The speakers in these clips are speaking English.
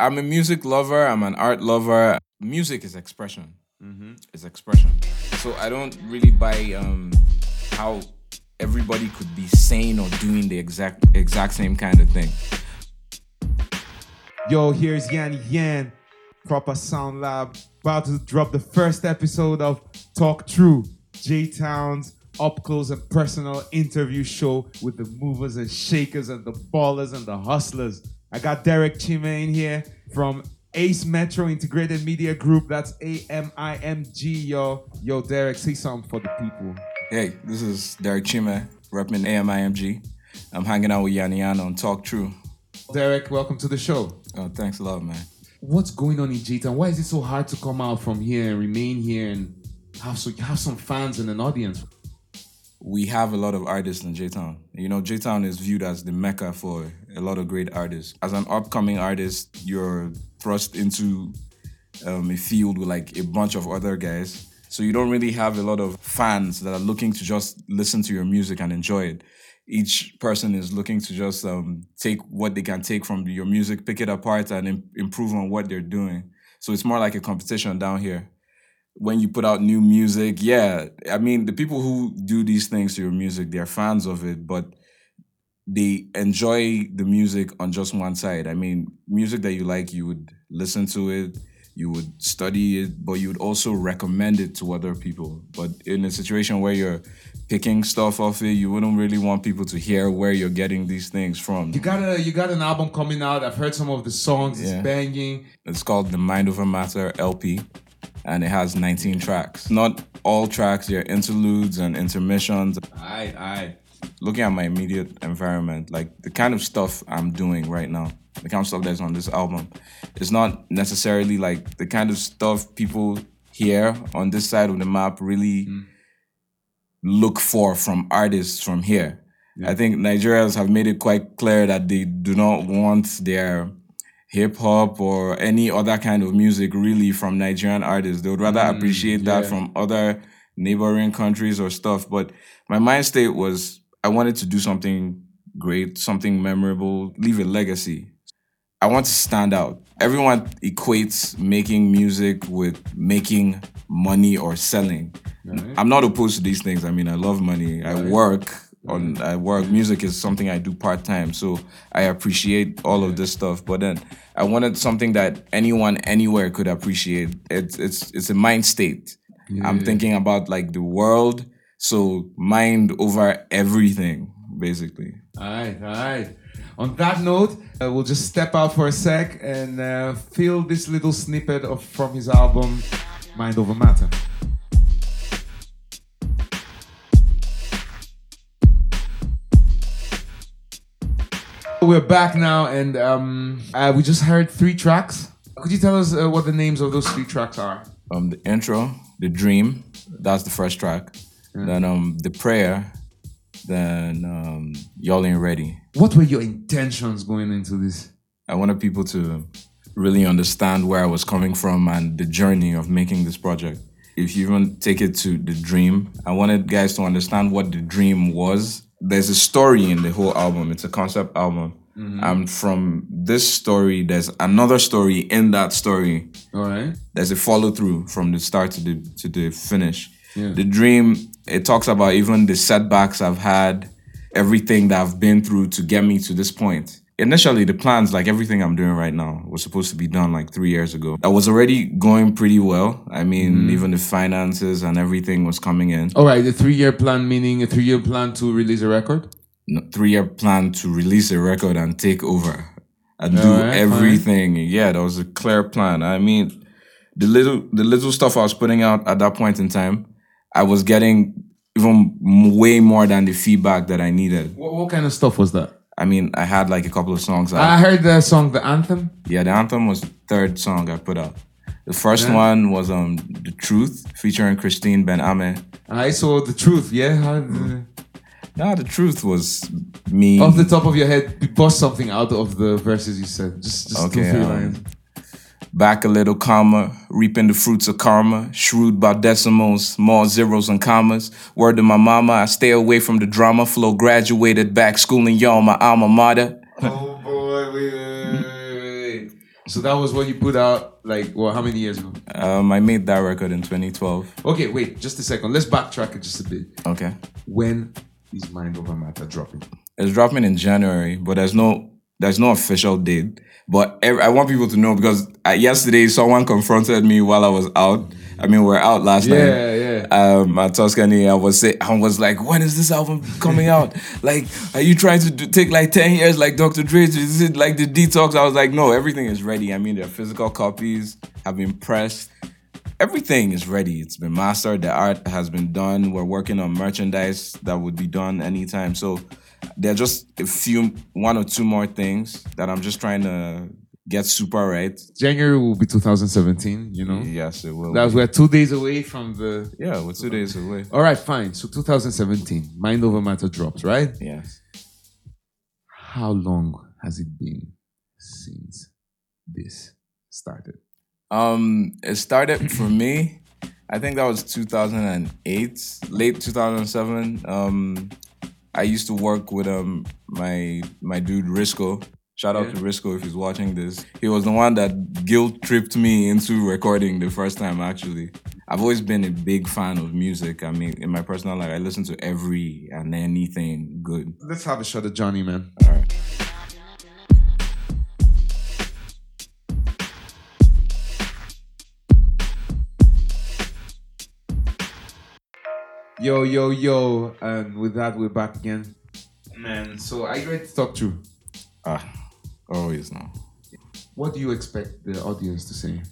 I'm a music lover. I'm an art lover. Music is expression. Mm-hmm. It's expression. So I don't really buy um, how everybody could be saying or doing the exact exact same kind of thing. Yo, here's Yanni Yan, Proper Sound Lab, about to drop the first episode of Talk True, J Town's up close and personal interview show with the movers and shakers and the ballers and the hustlers. I got Derek Chime in here from Ace Metro Integrated Media Group. That's A M I M G, yo. Yo, Derek, say something for the people. Hey, this is Derek Chime, repping AMIMG. I'm hanging out with Yanni on Talk True. Derek, welcome to the show. Oh, thanks a lot, man. What's going on in J Town? Why is it so hard to come out from here and remain here and have so have some fans and an audience? We have a lot of artists in J Town. You know, J Town is viewed as the mecca for a lot of great artists. As an upcoming artist, you're thrust into um, a field with like a bunch of other guys. So you don't really have a lot of fans that are looking to just listen to your music and enjoy it. Each person is looking to just um, take what they can take from your music, pick it apart, and Im- improve on what they're doing. So it's more like a competition down here when you put out new music, yeah, I mean, the people who do these things to your music, they're fans of it, but they enjoy the music on just one side. I mean, music that you like, you would listen to it, you would study it, but you would also recommend it to other people. But in a situation where you're picking stuff off it, you wouldn't really want people to hear where you're getting these things from. You got a you got an album coming out. I've heard some of the songs. It's banging. It's called the Mind Over Matter LP, and it has 19 tracks. Not all tracks, they're interludes and intermissions. Aye, aye. Looking at my immediate environment, like the kind of stuff I'm doing right now, the kind of stuff that's on this album, is not necessarily like the kind of stuff people here on this side of the map really mm. look for from artists from here. I think Nigerians have made it quite clear that they do not want their hip hop or any other kind of music really from Nigerian artists. They would rather mm, appreciate that yeah. from other neighboring countries or stuff. But my mind state was I wanted to do something great, something memorable, leave a legacy. I want to stand out. Everyone equates making music with making money or selling. I'm not opposed to these things. I mean, I love money. I work on I work. Music is something I do part time, so I appreciate all of this stuff. But then I wanted something that anyone anywhere could appreciate. It's it's it's a mind state. I'm thinking about like the world, so mind over everything, basically. Alright, alright. On that note, uh, we'll just step out for a sec and uh, feel this little snippet of from his album, Mind Over Matter. We're back now, and um, uh, we just heard three tracks. Could you tell us uh, what the names of those three tracks are? Um, the intro, the dream, that's the first track. Then um, the prayer, then um, y'all ain't ready. What were your intentions going into this? I wanted people to really understand where I was coming from and the journey of making this project. If you even take it to the dream, I wanted guys to understand what the dream was. There's a story in the whole album, it's a concept album. And from this story, there's another story in that story. All right. There's a follow through from the start to the to the finish. Yeah. The dream, it talks about even the setbacks I've had, everything that I've been through to get me to this point. Initially, the plans, like everything I'm doing right now, was supposed to be done like three years ago. I was already going pretty well. I mean, Mm-hmm. even the finances and everything was coming in. All right. The three-year plan meaning a three-year plan to release a record. Three year plan to release a record and take over and do fine. everything. Yeah, that was a clear plan. I mean, the little the little stuff I was putting out at that point in time, I was getting even way more than the feedback that I needed. What, what kind of stuff was that? I mean, I had like a couple of songs out. I heard the song "The Anthem." yeah, the anthem was the third song I put out. The first one was um The Truth featuring Christine Ben Ame. I saw the truth. Yeah, How, uh, No, the truth was me. off the top of your head, bust something out of the verses you said. Just, just Okay, two, three um, lines. Back a little comma, reaping the fruits of karma. Shrewd by decimals, more zeros and commas. Word to my mama, I stay away from the drama. Flow graduated back schooling y'all, my alma mater. Oh boy, wait, wait, wait, wait, wait. So that was what you put out, like, well, how many years ago? Um, I made that record in 2012. Okay, wait, just a second. Let's backtrack it just a bit. Okay. When is Mind Over Matter dropping? It's dropping in January, but there's no there's no official date. But every, I want people to know because uh, yesterday someone confronted me while I was out. I mean, we are out last night. Yeah, night. yeah. Um, at Tuscany, I was say, I was like, when is this album coming out? like, are you trying to do, take like ten years, like Dr. Dre? Is it like the detox? I was like, no, everything is ready. I mean, the physical copies have been pressed. Everything is ready. It's been mastered. The art has been done. We're working on merchandise that would be done anytime. So there are just a few, one or two more things that I'm just trying to get super right. January will be 2017, you know? Yes, it will. That's be. we're two days away from the. yeah, we're two days away. All right, fine. So 2017, Mind Over Matter drops, right? Yes. How long has it been since this started? Um, it started for me. I think that was 2008, late 2007. Um, I used to work with um my my dude Risco. Shout out Yeah. to Risco if he's watching this. He was the one that guilt tripped me into recording the first time. Actually, I've always been a big fan of music. I mean, in my personal life, I listen to every and anything good. Let's have a shot at Johnny, man. All right. Yo, yo, yo. And with that, we're back again. Man, so are you ready to talk through? Ah, always now. What do you expect the audience to say?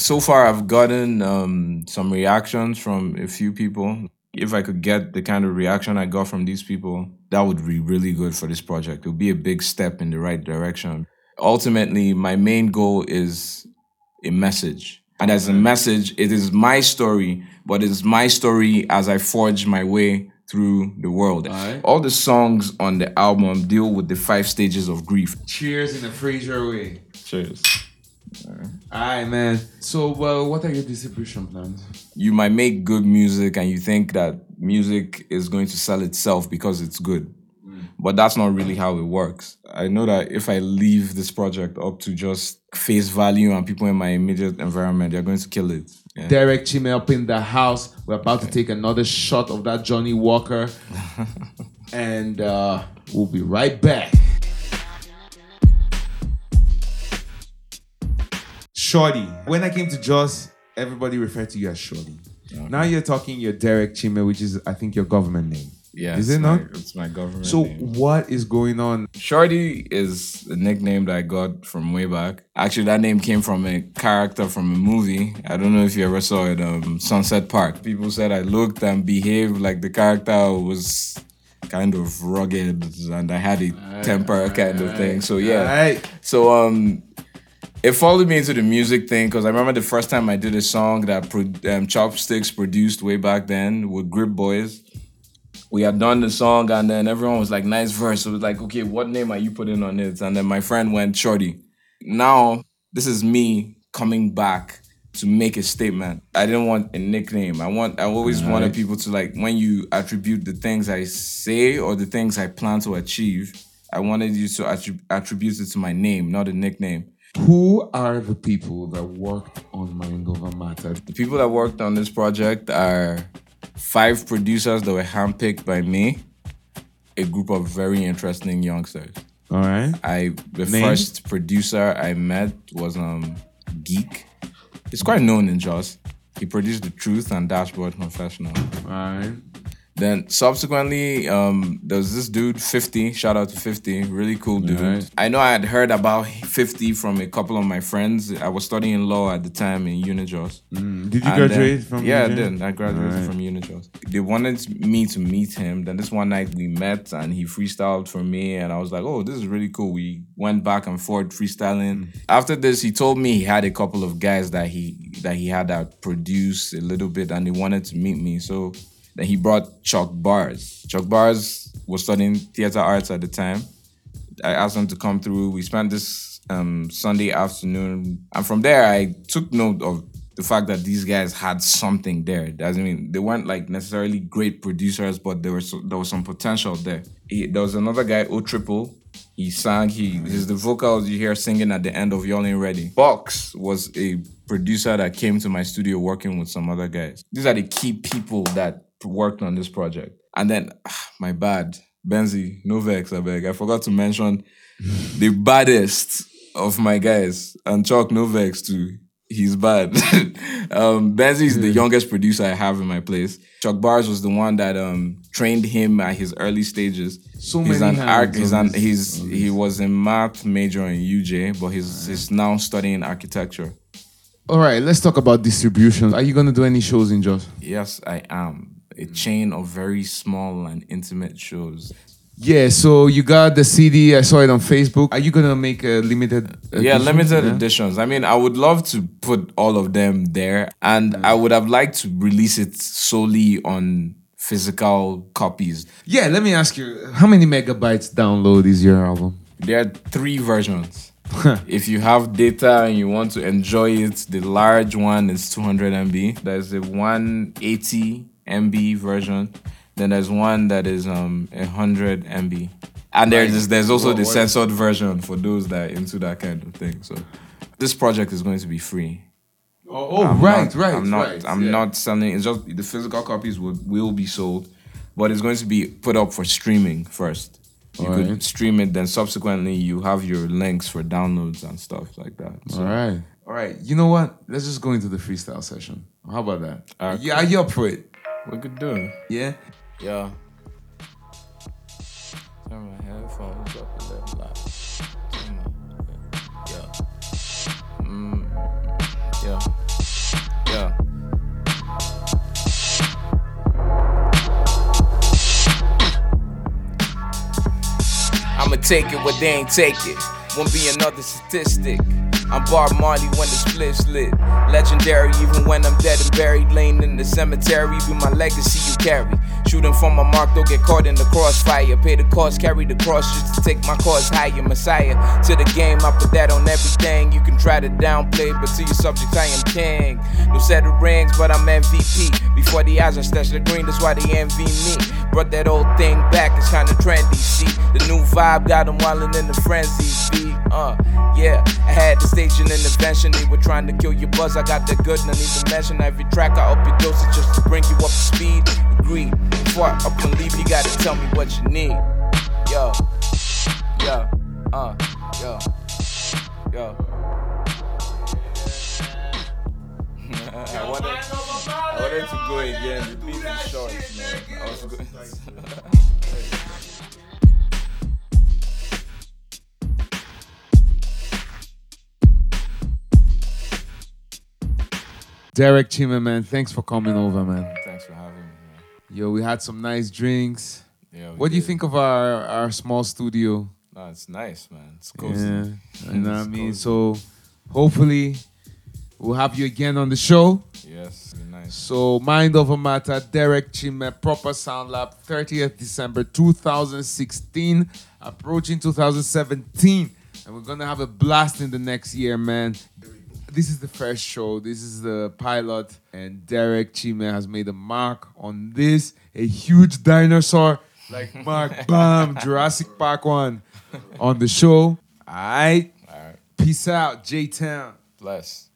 so far I've gotten um, some reactions from a few people. If I could get the kind of reaction I got from these people, that would be really good for this project. It would be a big step in the right direction. Ultimately, my main goal is a message. And as a message, it is my story, but it's my story as I forge my way through the world. Alright. All the songs on the album deal with the five stages of grief. Cheers in a Fraser way. Cheers. Alright, man. So, well, what are your distribution plans? you might make good music and you think that music is going to sell itself because it's good. But that's not really how it works. I know that if I leave this project up to just face value and people in my immediate environment, they're going to kill it. Yeah. Derek Chime up in the house. We're about to take another shot of that Johnnie Walker. and uh, we'll be right back. Shorty. When I came to Jos, everybody referred to you as Shorty. Now you're talking your Derek Chime, which is, I think, your government name. Yeah, Is it my- not? It's my government. So, name. what is going on? Shorty is a nickname that I got from way back. Actually, that name came from a character from a movie. I don't know if you ever saw it, um, Sunset Park. People said I looked and behaved like the character was kind of rugged and I had a temper kind of thing. So yeah. Alright. So um, it followed me into the music thing because I remember the first time I did a song that pro- um, Chopsticks produced way back then with Grip Boys. We had done the song and then everyone was like, nice verse. So it was like, okay, what name are you putting on it? And then my friend went Shorty. Now, this is me coming back to make a statement. I didn't want a nickname. I want I always wanted people to like when you attribute the things I say or the things I plan to achieve, I wanted you to attrib- attribute it to my name, not a nickname. Who are the people that worked on Mind Over Matter? The people that worked on this project are five producers that were handpicked by me, a group of very interesting youngsters. All right. I the Name? first producer I met was um Geek. He's quite known in Jos. He produced The Truth and Dashboard Confessional. All right. Then subsequently, um, there was this dude, 50. Shout out to 50, really cool dude. Alright. I know I had heard about 50 from a couple of my friends. I was studying law at the time in Unijos. Did you And then- graduate from? Yeah, I did. I graduated Alright. from Unijos. They wanted me to meet him. Then this one night we met and he freestyled for me, and I was like, "Oh, this is really cool." We went back and forth freestyling. After this, he told me he had a couple of guys that he that he had that produce a little bit, and they wanted to meet me. So then he brought Chuck Bars. Chuck Bars was studying theater arts at the time. I asked him to come through. We spent this um, Sunday afternoon, and from there, I took note of the fact that these guys had something there. I mean, they weren't like necessarily great producers, but there was there was some potential there. He, there was another guy, O Triple. He sang. He is the vocals you hear singing at the end of Y'all Ain't Ready. Box was a producer that came to my studio working with some other guys. These are the key people that worked on this project. And then, my bad, Benzi, no vex, I beg. I forgot to mention the baddest of my guys, and Chalk, no vex too. He's bad. um, Benzi is the youngest producer I have in my place. Chuck Bars was the one that um trained him at his early stages. So he's many an arc. He's an he's he was a math major in UJ, but he's he's now studying architecture. All right, let's talk about distribution. Are you gonna do any shows in Jos? Yes, I am a chain of very small and intimate shows. Yeah, so you got the CD. I saw it on Facebook. Are you gonna make a limited? Yeah, limited Yeah? editions. I mean, I would love to put all of them there, and I would have liked to release it solely on physical copies. Yeah, let me ask you, how many megabytes download is your album? There are three versions. if you have data and you want to enjoy it, the large one is 200 MB. There's a 180 MB version. Then there's one that is um 100 MB. And there's there's also what- the what- censored version for those that are into that kind of thing. So this project is going to be free. Oh, oh right, not- right, I'm not. right. I'm yeah. not selling. It's just the physical copies will will be sold, but it's going to be put up for streaming first. You could Alright. stream it, then subsequently you have your links for downloads and stuff like that. So All right, all right. You know what? Let's just go into the freestyle session. How about that? Okay. Yeah, are you up for it? We could do it. Yeah. Yeah. Turn my headphones up a little loud. Turn my- Yeah. Mm, yeah. Yeah. I'ma take it where they ain't take it. Won't be another statistic. I'm Bob Marley when the split's lit. Legendary even when I'm dead and buried. Laying in the cemetery be my legacy you carry. Shooting from my mark, don't get caught in the crossfire. Pay the cost, carry the cross just to take my cause higher. Messiah to the game, I put that on everything. You can try to downplay, but to your subject, I am king. No set of rings, but I'm MVP. Before the eyes, I stash the green, that's why they envy me. Brought that old thing back, it's kinda trendy. See, the new vibe got them wildin' in the frenzy. Beat, uh, yeah. I had to stage an intervention. They were trying to kill your buzz. I got the good, no need to mention. Every track I up your dosage just to bring you up to speed. Agreed. Up and leave, you gotta tell me what you need. Yo, yo, uh, yo, yo. Wanted to go again. The beat is short, man. I was going. Derek Chima, man, thanks for coming over, man. Yo, we had some nice drinks. Yeah. What do you think of our our small studio? No, it's nice, man. It's cozy. Yeah, you know what I mean. cozy. So, hopefully, we'll have you again on the show. Yes, nice. So, Mind Over Matter, Derek Chime, Proper Sound Lab, 30th December 2016, approaching 2017. And we're gonna have a blast in the next year, man. This is the first show, this is the pilot, and Derek Chime has made a mark on this. A huge dinosaur like Mark Bam, Jurassic Park one on the show. Alright. All right. Peace out, J Town. Bless.